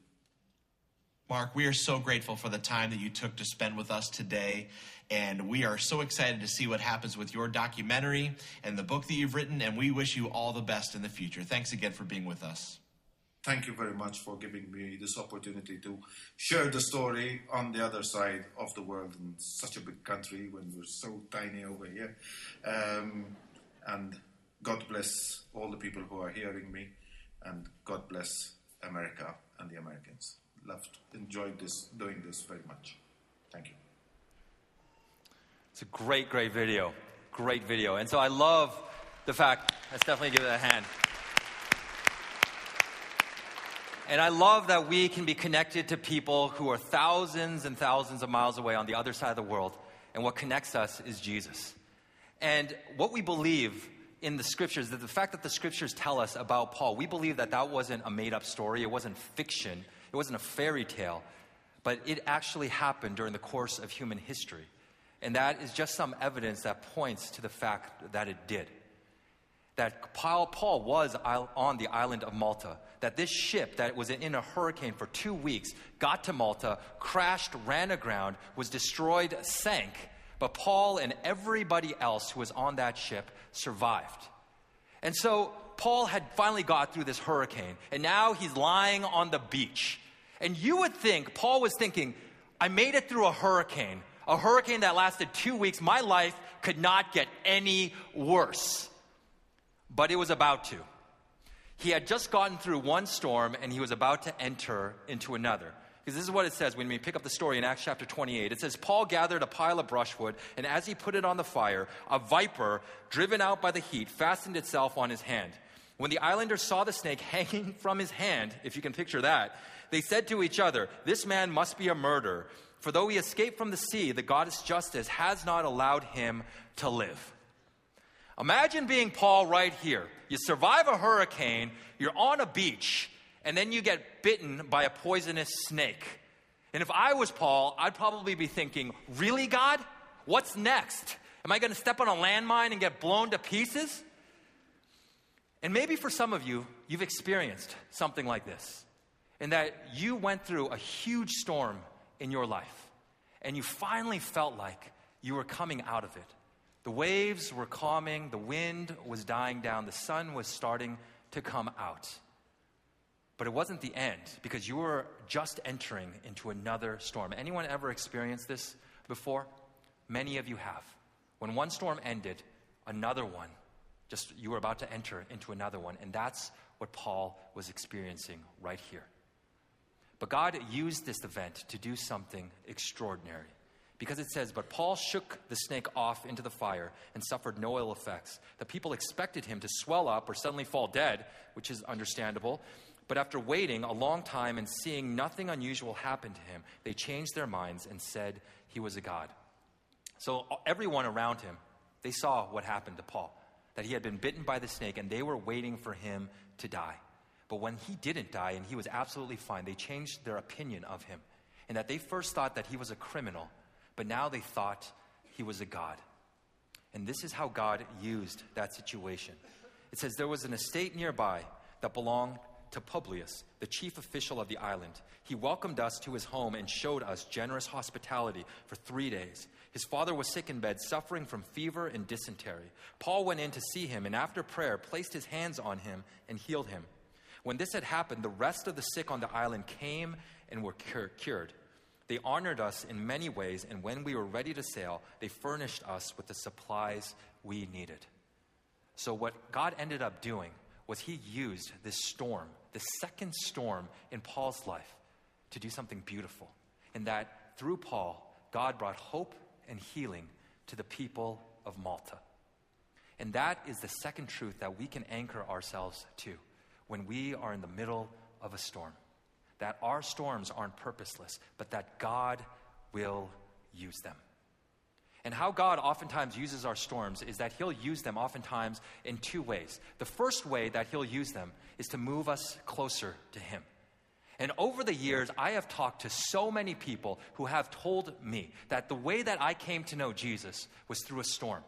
Mark, we are so grateful for the time that you took to spend with us today. And we are so excited to see what happens with your documentary and the book that you've written. And we wish you all the best in the future. Thanks again for being with us. Thank you very much for giving me this opportunity to share the story on the other side of the world in such a big country when we're so tiny over here. Um, and God bless all the people who are hearing me, and God bless America and the Americans. Loved, enjoyed this, doing this very much. Thank you. It's a great, great video. Great video. And so I love the fact, let's definitely give it a hand. And I love that we can be connected to people who are thousands and thousands of miles away on the other side of the world. And what connects us is Jesus. And what we believe in the scriptures, that the fact that the scriptures tell us about Paul, we believe that that wasn't a made up story, it wasn't fiction, it wasn't a fairy tale, but it actually happened during the course of human history. And that is just some evidence that points to the fact that it did. That Paul, Paul was on the island of Malta, that this ship that was in a hurricane for two weeks got to Malta, crashed, ran aground, was destroyed, sank, but Paul and everybody else who was on that ship survived. And so Paul had finally got through this hurricane, and now he's lying on the beach. And you would think, Paul was thinking, I made it through a hurricane, a hurricane that lasted two weeks. My life could not get any worse. But it was about to. He had just gotten through one storm and he was about to enter into another. Because this is what it says when we pick up the story in Acts chapter 28. It says, Paul gathered a pile of brushwood, and as he put it on the fire, a viper, driven out by the heat, fastened itself on his hand. When the islanders saw the snake hanging from his hand, if you can picture that, they said to each other, This man must be a murderer, for though he escaped from the sea, the goddess Justice has not allowed him to live. Imagine being Paul right here. You survive a hurricane, you're on a beach, and then you get bitten by a poisonous snake. And if I was Paul, I'd probably be thinking, Really, God? What's next? Am I going to step on a landmine and get blown to pieces? And maybe for some of you, you've experienced something like this, in that you went through a huge storm in your life, and you finally felt like you were coming out of it. The waves were calming, the wind was dying down, the sun was starting to come out. But it wasn't the end because you were just entering into another storm. Anyone ever experienced this before? Many of you have. When one storm ended, another one, just you were about to enter into another one. And that's what Paul was experiencing right here. But God used this event to do something extraordinary. Because it says, But Paul shook the snake off into the fire and suffered no ill effects. The people expected him to swell up or suddenly fall dead, which is understandable. But after waiting a long time and seeing nothing unusual happen to him, they changed their minds and said he was a god. So everyone around him, they saw what happened to Paul. that he had been bitten by the snake and they were waiting for him to die. But when he didn't die and he was absolutely fine, they changed their opinion of him. And that they first thought that he was a criminal, but now they thought he was a god. And this is how God used that situation. It says there was an estate nearby that belonged to Publius, the chief official of the island. He welcomed us to his home and showed us generous hospitality for three days. His father was sick in bed, suffering from fever and dysentery. Paul went in to see him and, after prayer, placed his hands on him and healed him. When this had happened, the rest of the sick on the island came and were cur- cured. They honored us in many ways, and when we were ready to sail, they furnished us with the supplies we needed. So, what God ended up doing was He used this storm, the second storm in Paul's life, to do something beautiful. And that through Paul, God brought hope and healing to the people of Malta. And that is the second truth that we can anchor ourselves to when we are in the middle of a storm. That our storms aren't purposeless, but that God will use them. And how God oftentimes uses our storms is that He'll use them oftentimes in two ways. The first way that He'll use them is to move us closer to Him. And over the years, I have talked to so many people who have told me that the way that I came to know Jesus was through a storm.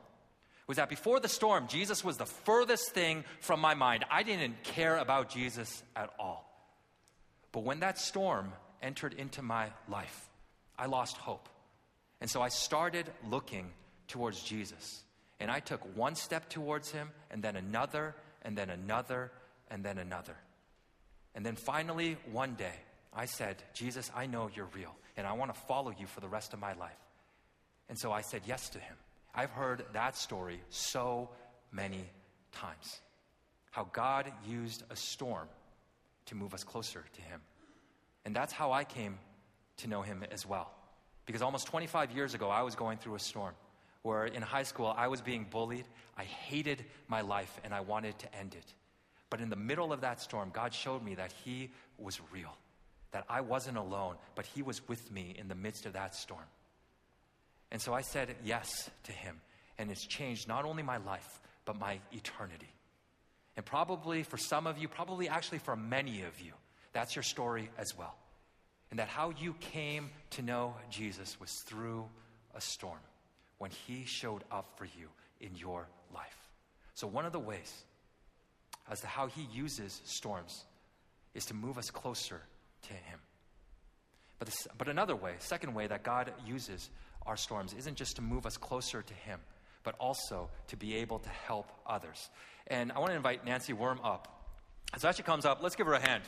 Was that before the storm, Jesus was the furthest thing from my mind. I didn't care about Jesus at all. But when that storm entered into my life, I lost hope. And so I started looking towards Jesus. And I took one step towards him, and then another, and then another, and then another. And then finally, one day, I said, Jesus, I know you're real, and I want to follow you for the rest of my life. And so I said yes to him. I've heard that story so many times. How God used a storm to move us closer to him. And that's how I came to know him as well. Because almost 25 years ago, I was going through a storm where in high school I was being bullied. I hated my life and I wanted to end it. But in the middle of that storm, God showed me that He was real, that I wasn't alone, but He was with me in the midst of that storm. And so I said yes to Him, and it's changed not only my life, but my eternity. And probably for some of you, probably actually for many of you, that's your story as well. And that how you came to know Jesus was through a storm when he showed up for you in your life. So, one of the ways as to how he uses storms is to move us closer to him. But, this, but another way, second way that God uses our storms isn't just to move us closer to him, but also to be able to help others. And I want to invite Nancy Worm up. So as she comes up, let's give her a hand.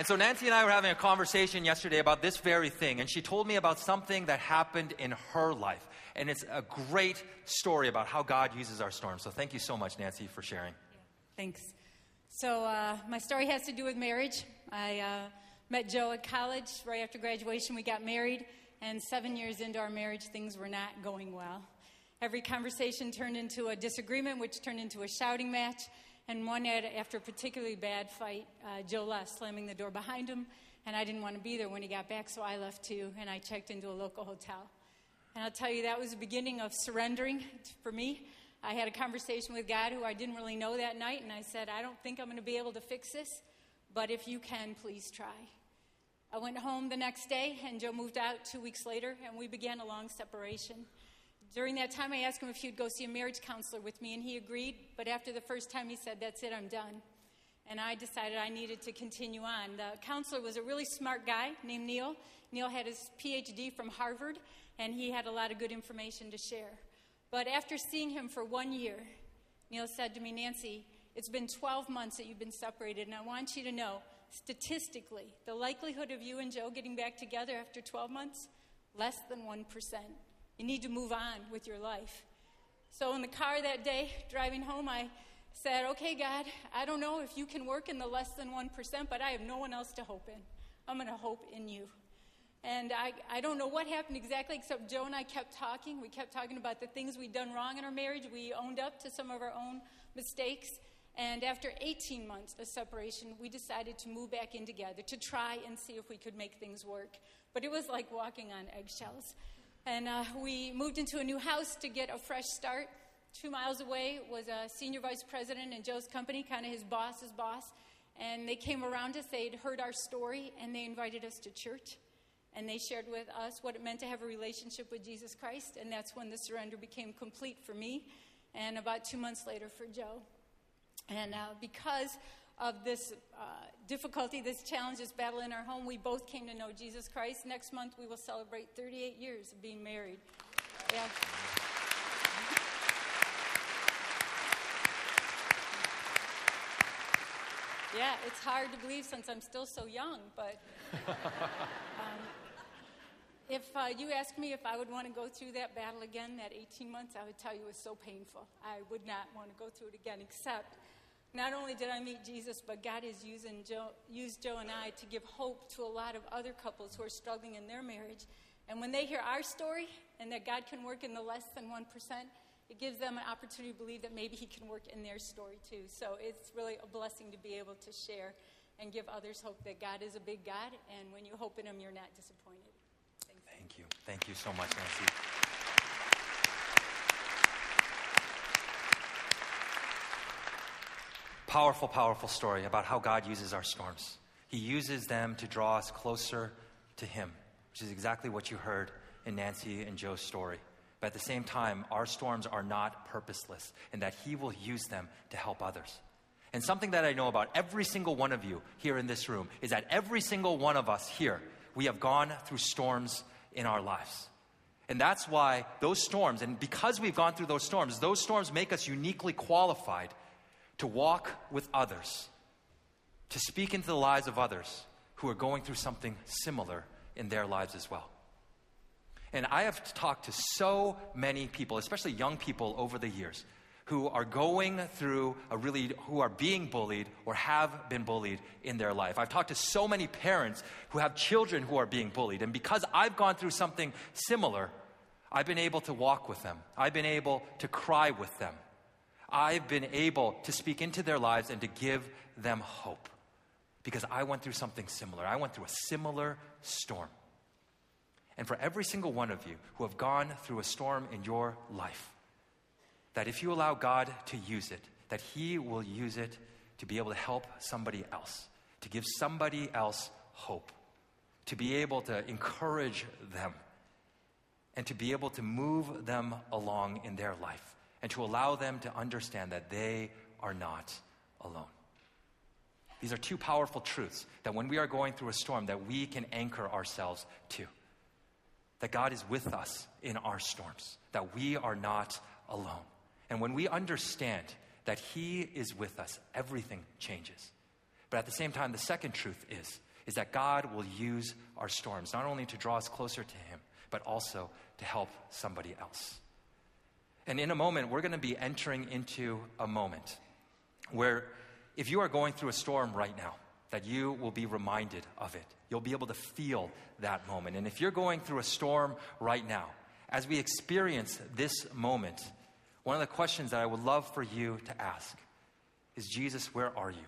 And so Nancy and I were having a conversation yesterday about this very thing, and she told me about something that happened in her life. And it's a great story about how God uses our storms. So thank you so much, Nancy, for sharing. Thanks. So, uh, my story has to do with marriage. I uh, met Joe at college. Right after graduation, we got married. And seven years into our marriage, things were not going well. Every conversation turned into a disagreement, which turned into a shouting match. And one night, after a particularly bad fight, uh, Joe left, slamming the door behind him. And I didn't want to be there when he got back, so I left too. And I checked into a local hotel. And I'll tell you, that was the beginning of surrendering for me. I had a conversation with God who I didn't really know that night, and I said, I don't think I'm going to be able to fix this, but if you can, please try. I went home the next day, and Joe moved out two weeks later, and we began a long separation. During that time, I asked him if he'd go see a marriage counselor with me, and he agreed. But after the first time, he said, That's it, I'm done. And I decided I needed to continue on. The counselor was a really smart guy named Neil. Neil had his PhD from Harvard, and he had a lot of good information to share. But after seeing him for one year, Neil said to me, Nancy, it's been 12 months that you've been separated, and I want you to know, statistically, the likelihood of you and Joe getting back together after 12 months, less than 1%. You need to move on with your life. So, in the car that day, driving home, I said, Okay, God, I don't know if you can work in the less than 1%, but I have no one else to hope in. I'm going to hope in you. And I, I don't know what happened exactly, except Joe and I kept talking. We kept talking about the things we'd done wrong in our marriage. We owned up to some of our own mistakes. And after 18 months of separation, we decided to move back in together to try and see if we could make things work. But it was like walking on eggshells. And uh, we moved into a new house to get a fresh start. Two miles away was a senior vice president in Joe's company, kind of his boss's boss. And they came around us, they'd heard our story, and they invited us to church. And they shared with us what it meant to have a relationship with Jesus Christ. And that's when the surrender became complete for me, and about two months later for Joe. And uh, because of this uh, difficulty, this challenge, this battle in our home, we both came to know Jesus Christ. Next month, we will celebrate 38 years of being married. Yeah. Yeah, it's hard to believe since I'm still so young, but um, if uh, you ask me if I would want to go through that battle again, that 18 months, I would tell you it was so painful. I would not want to go through it again, except not only did I meet Jesus, but God has using Joe, used Joe and I to give hope to a lot of other couples who are struggling in their marriage. And when they hear our story and that God can work in the less than 1%, it gives them an opportunity to believe that maybe He can work in their story too. So it's really a blessing to be able to share and give others hope that God is a big God, and when you hope in Him, you're not disappointed. Thank you. Thank you so much, Nancy. Powerful, powerful story about how God uses our storms. He uses them to draw us closer to Him, which is exactly what you heard in Nancy and Joe's story. But at the same time, our storms are not purposeless, and that He will use them to help others. And something that I know about every single one of you here in this room is that every single one of us here, we have gone through storms in our lives. And that's why those storms, and because we've gone through those storms, those storms make us uniquely qualified to walk with others, to speak into the lives of others who are going through something similar in their lives as well. And I have talked to so many people, especially young people over the years, who are going through a really, who are being bullied or have been bullied in their life. I've talked to so many parents who have children who are being bullied. And because I've gone through something similar, I've been able to walk with them. I've been able to cry with them. I've been able to speak into their lives and to give them hope because I went through something similar. I went through a similar storm. And for every single one of you who have gone through a storm in your life, that if you allow God to use it, that He will use it to be able to help somebody else, to give somebody else hope, to be able to encourage them, and to be able to move them along in their life, and to allow them to understand that they are not alone. These are two powerful truths that when we are going through a storm that we can anchor ourselves to. That God is with us in our storms, that we are not alone. And when we understand that He is with us, everything changes. But at the same time, the second truth is, is that God will use our storms not only to draw us closer to Him, but also to help somebody else. And in a moment, we're going to be entering into a moment where if you are going through a storm right now, that you will be reminded of it. You'll be able to feel that moment. And if you're going through a storm right now, as we experience this moment, one of the questions that I would love for you to ask is Jesus, where are you?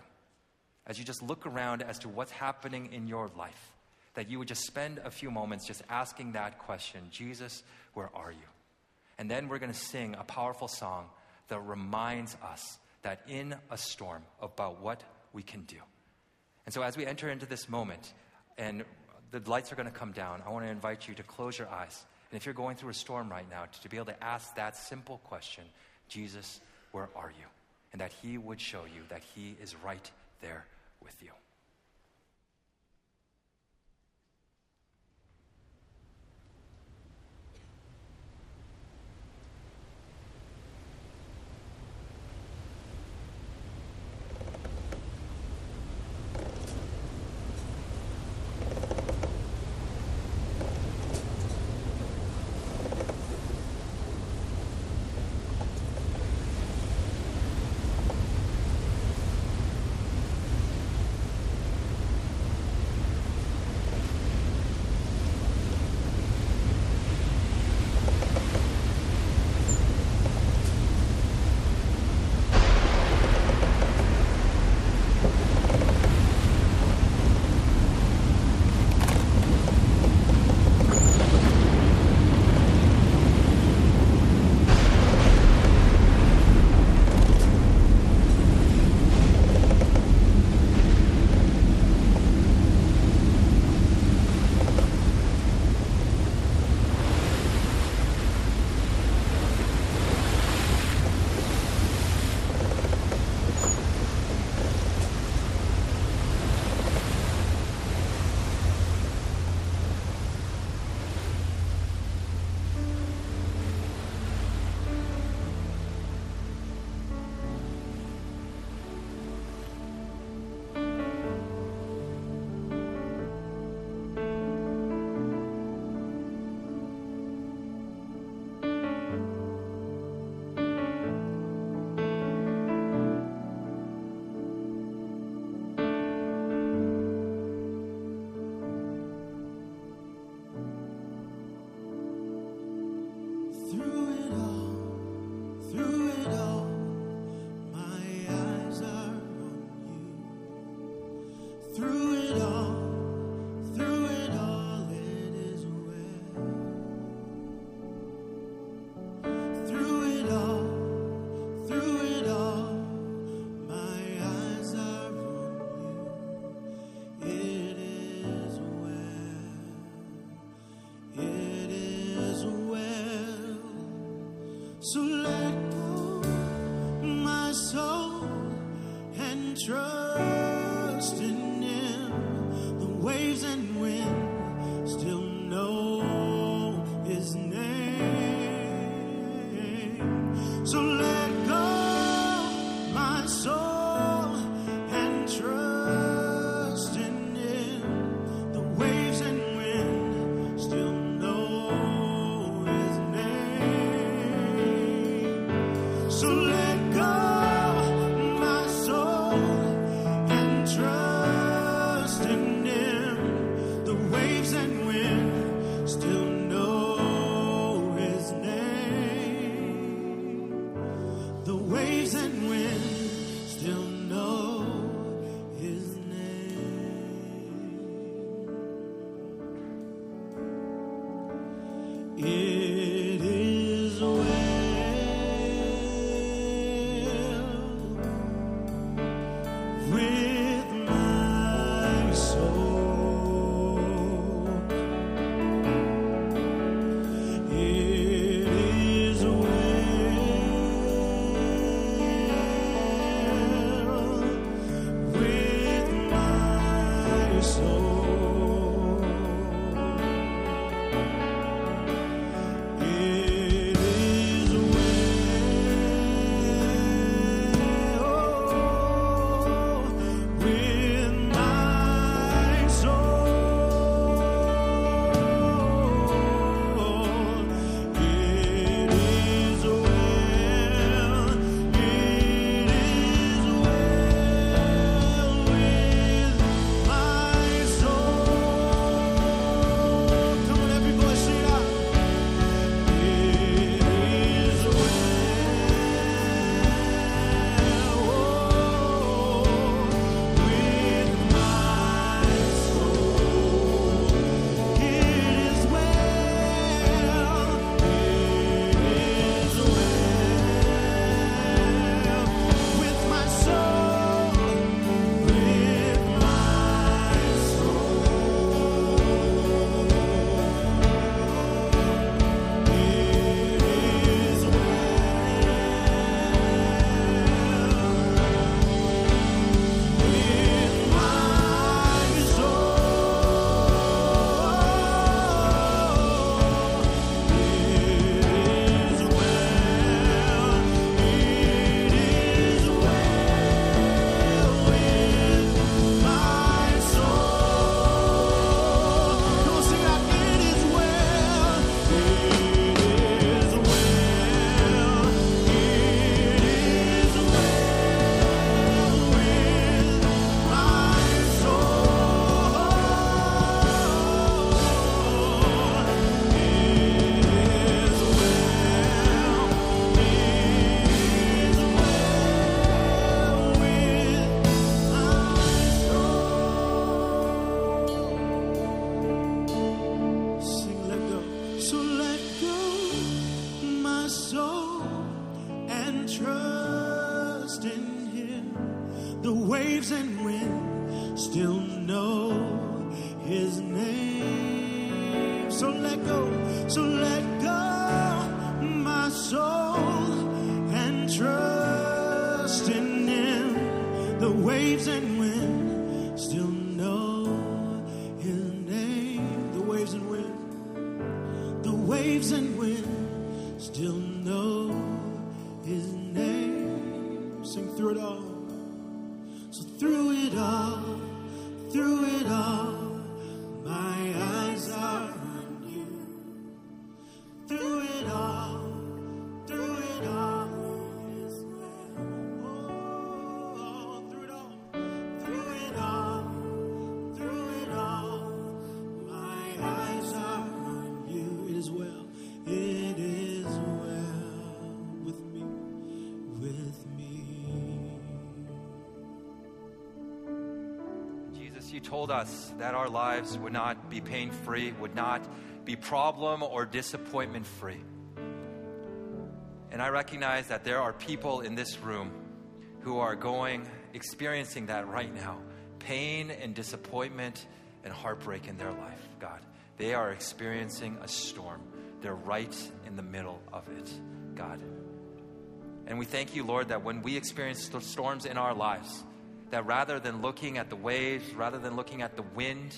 As you just look around as to what's happening in your life, that you would just spend a few moments just asking that question Jesus, where are you? And then we're going to sing a powerful song that reminds us that in a storm about what we can do. And so as we enter into this moment and the lights are going to come down, I want to invite you to close your eyes. And if you're going through a storm right now, to be able to ask that simple question Jesus, where are you? And that He would show you that He is right there with you. told us that our lives would not be pain free, would not be problem or disappointment free. And I recognize that there are people in this room who are going, experiencing that right now pain and disappointment and heartbreak in their life, God. They are experiencing a storm. They're right in the middle of it, God. And we thank you, Lord, that when we experience storms in our lives, that rather than looking at the waves, rather than looking at the wind,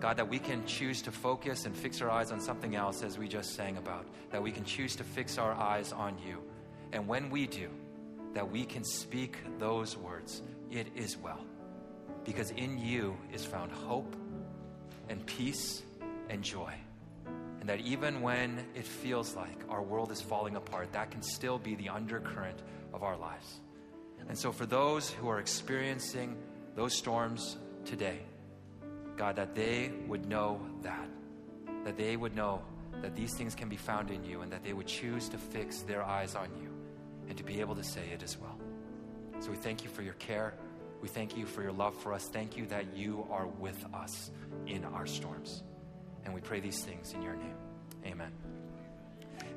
God, that we can choose to focus and fix our eyes on something else as we just sang about. That we can choose to fix our eyes on you. And when we do, that we can speak those words, it is well. Because in you is found hope and peace and joy. And that even when it feels like our world is falling apart, that can still be the undercurrent of our lives. And so, for those who are experiencing those storms today, God, that they would know that, that they would know that these things can be found in you, and that they would choose to fix their eyes on you and to be able to say it as well. So, we thank you for your care. We thank you for your love for us. Thank you that you are with us in our storms. And we pray these things in your name. Amen.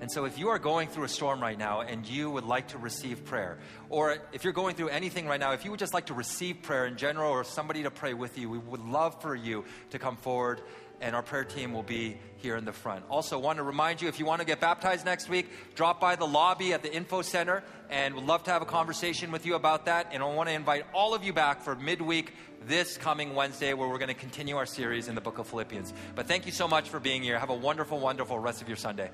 And so, if you are going through a storm right now and you would like to receive prayer, or if you're going through anything right now, if you would just like to receive prayer in general or somebody to pray with you, we would love for you to come forward and our prayer team will be here in the front. Also, want to remind you if you want to get baptized next week, drop by the lobby at the info center and we'd love to have a conversation with you about that. And I want to invite all of you back for midweek this coming Wednesday where we're going to continue our series in the book of Philippians. But thank you so much for being here. Have a wonderful, wonderful rest of your Sunday.